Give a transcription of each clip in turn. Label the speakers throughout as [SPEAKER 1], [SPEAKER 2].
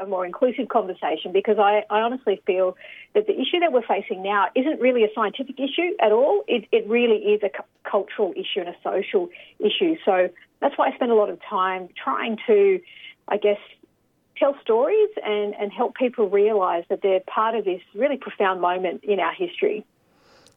[SPEAKER 1] a more inclusive conversation because I, I honestly feel that the issue that we're facing now isn't really a scientific issue at all. It, it really is a cultural issue and a social issue. So that's why I spend a lot of time trying to, I guess, tell stories and, and help people realise that they're part of this really profound moment in our history.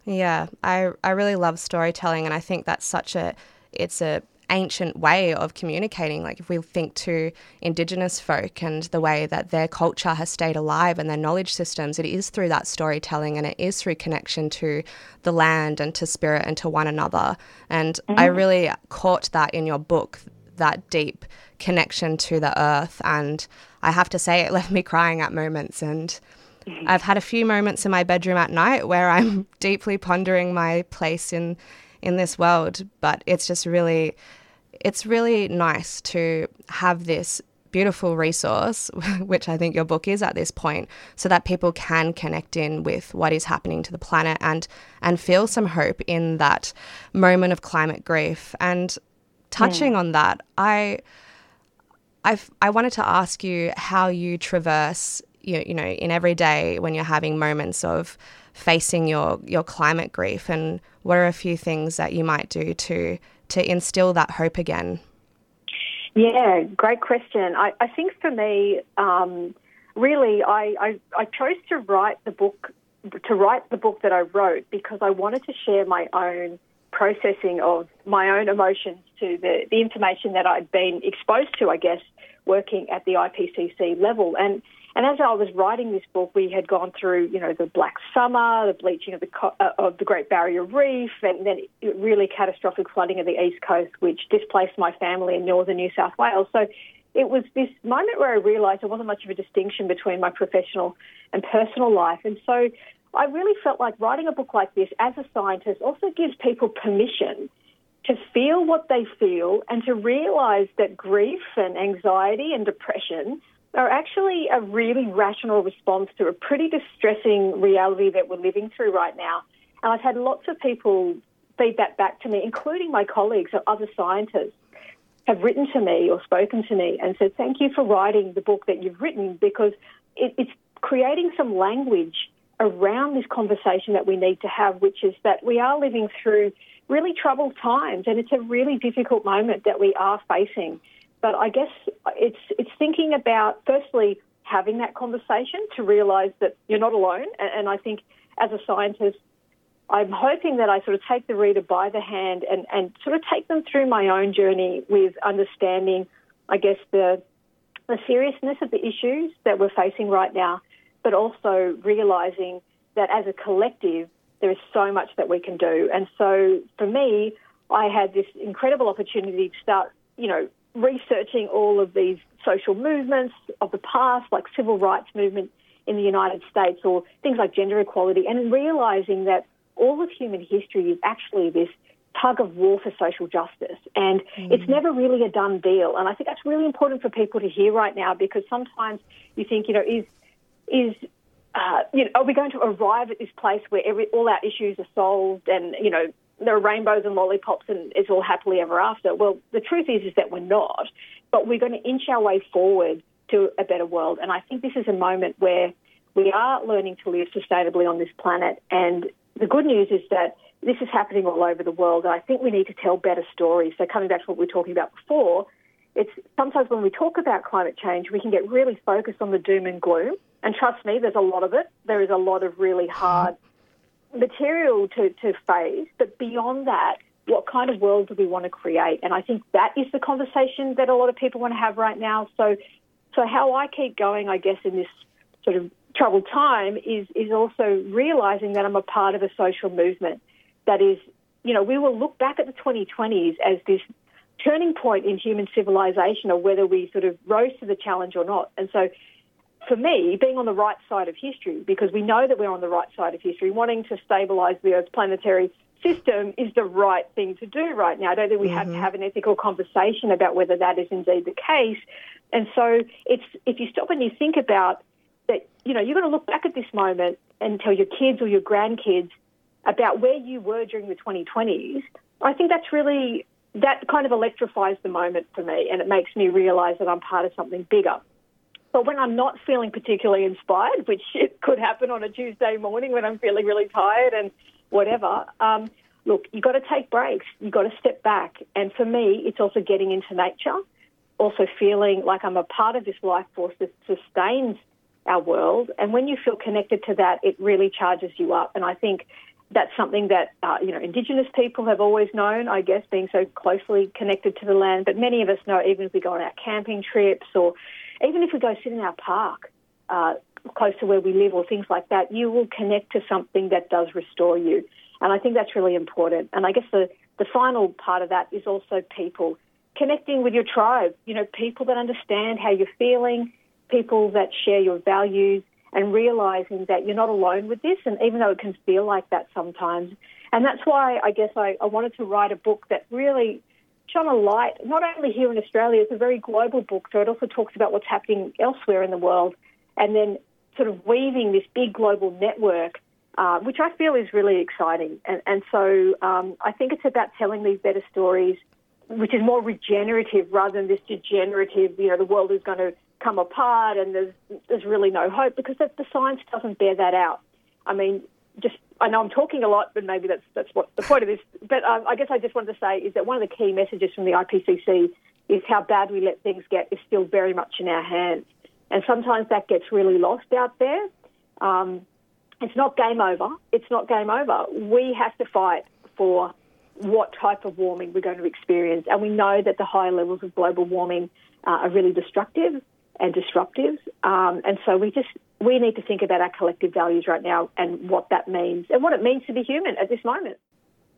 [SPEAKER 2] Yeah, I, I really love storytelling, and I think that's such a it's a ancient way of communicating. Like if we think to Indigenous folk and the way that their culture has stayed alive and their knowledge systems, it is through that storytelling and it is through connection to the land and to spirit and to one another. And mm-hmm. I really caught that in your book, that deep connection to the earth. And I have to say, it left me crying at moments. And. I've had a few moments in my bedroom at night where I'm deeply pondering my place in in this world. But it's just really, it's really nice to have this beautiful resource, which I think your book is at this point, so that people can connect in with what is happening to the planet and and feel some hope in that moment of climate grief. And touching on that, I I've, I wanted to ask you how you traverse you, you know in every day when you're having moments of facing your your climate grief and what are a few things that you might do to to instill that hope again?
[SPEAKER 1] Yeah, great question. I, I think for me, um, really, I, I, I chose to write the book to write the book that I wrote because I wanted to share my own processing of my own emotions to the, the information that I'd been exposed to, I guess, working at the IPCC level. And and as I was writing this book, we had gone through, you know, the Black Summer, the bleaching of the uh, of the Great Barrier Reef, and then really catastrophic flooding of the East Coast, which displaced my family in northern New South Wales. So it was this moment where I realised there wasn't much of a distinction between my professional and personal life, and so I really felt like writing a book like this as a scientist also gives people permission to feel what they feel and to realise that grief and anxiety and depression are actually a really rational response to a pretty distressing reality that we're living through right now. And I've had lots of people feed that back to me, including my colleagues or other scientists have written to me or spoken to me and said, Thank you for writing the book that you've written because it, it's creating some language around this conversation that we need to have, which is that we are living through really troubled times and it's a really difficult moment that we are facing. But I guess it's it's thinking about firstly having that conversation to realise that you're not alone. And, I think as a scientist, I'm hoping that I sort of take the reader by the hand and, and sort of take them through my own journey with understanding, I guess, the the seriousness of the issues that we're facing right now, but also realising that as a collective, there is so much that we can do. And so for me, I had this incredible opportunity to start, you know, researching all of these social movements of the past, like civil rights movement in the United States, or things like gender equality, and realizing that all of human history is actually this tug of war for social justice. And mm. it's never really a done deal. And I think that's really important for people to hear right now because sometimes you think, you know, is is uh, you know, are we going to arrive at this place where every all our issues are solved and you know there are rainbows and lollipops and it's all happily ever after. Well, the truth is is that we're not, but we're going to inch our way forward to a better world. And I think this is a moment where we are learning to live sustainably on this planet. And the good news is that this is happening all over the world. And I think we need to tell better stories. So coming back to what we were talking about before, it's sometimes when we talk about climate change, we can get really focused on the doom and gloom. And trust me, there's a lot of it. There is a lot of really hard material to, to face, but beyond that, what kind of world do we want to create? And I think that is the conversation that a lot of people want to have right now. So, so how I keep going, I guess, in this sort of troubled time is is also realizing that I'm a part of a social movement that is, you know, we will look back at the 2020s as this turning point in human civilization, or whether we sort of rose to the challenge or not. And so, for me, being on the right side of history, because we know that we're on the right side of history, wanting to stabilise the Earth's planetary system is the right thing to do right now. I don't think we mm-hmm. have to mm-hmm. have an ethical conversation about whether that is indeed the case. And so, it's if you stop and you think about that, you know, you're going to look back at this moment and tell your kids or your grandkids about where you were during the 2020s. I think that's really that kind of electrifies the moment for me, and it makes me realise that I'm part of something bigger. But when I'm not feeling particularly inspired, which it could happen on a Tuesday morning when I'm feeling really tired and whatever, um, look, you've got to take breaks. You've got to step back. And for me, it's also getting into nature, also feeling like I'm a part of this life force that sustains our world. And when you feel connected to that, it really charges you up. And I think that's something that uh, you know Indigenous people have always known. I guess being so closely connected to the land, but many of us know even if we go on our camping trips or even if we go sit in our park uh, close to where we live or things like that, you will connect to something that does restore you. And I think that's really important. And I guess the, the final part of that is also people connecting with your tribe, you know, people that understand how you're feeling, people that share your values, and realizing that you're not alone with this. And even though it can feel like that sometimes, and that's why I guess I, I wanted to write a book that really shone a light, not only here in Australia, it's a very global book, so it also talks about what's happening elsewhere in the world, and then sort of weaving this big global network, uh, which I feel is really exciting. And, and so um, I think it's about telling these better stories, which is more regenerative rather than this degenerative, you know, the world is going to come apart and there's, there's really no hope because the science doesn't bear that out. I mean, just I know I'm talking a lot, but maybe that's that's what the point of this. But um, I guess I just wanted to say is that one of the key messages from the IPCC is how bad we let things get is still very much in our hands, and sometimes that gets really lost out there. Um, it's not game over. It's not game over. We have to fight for what type of warming we're going to experience, and we know that the higher levels of global warming uh, are really destructive and disruptive. Um, and so we just we need to think about our collective values right now and what that means and what it means to be human at this moment.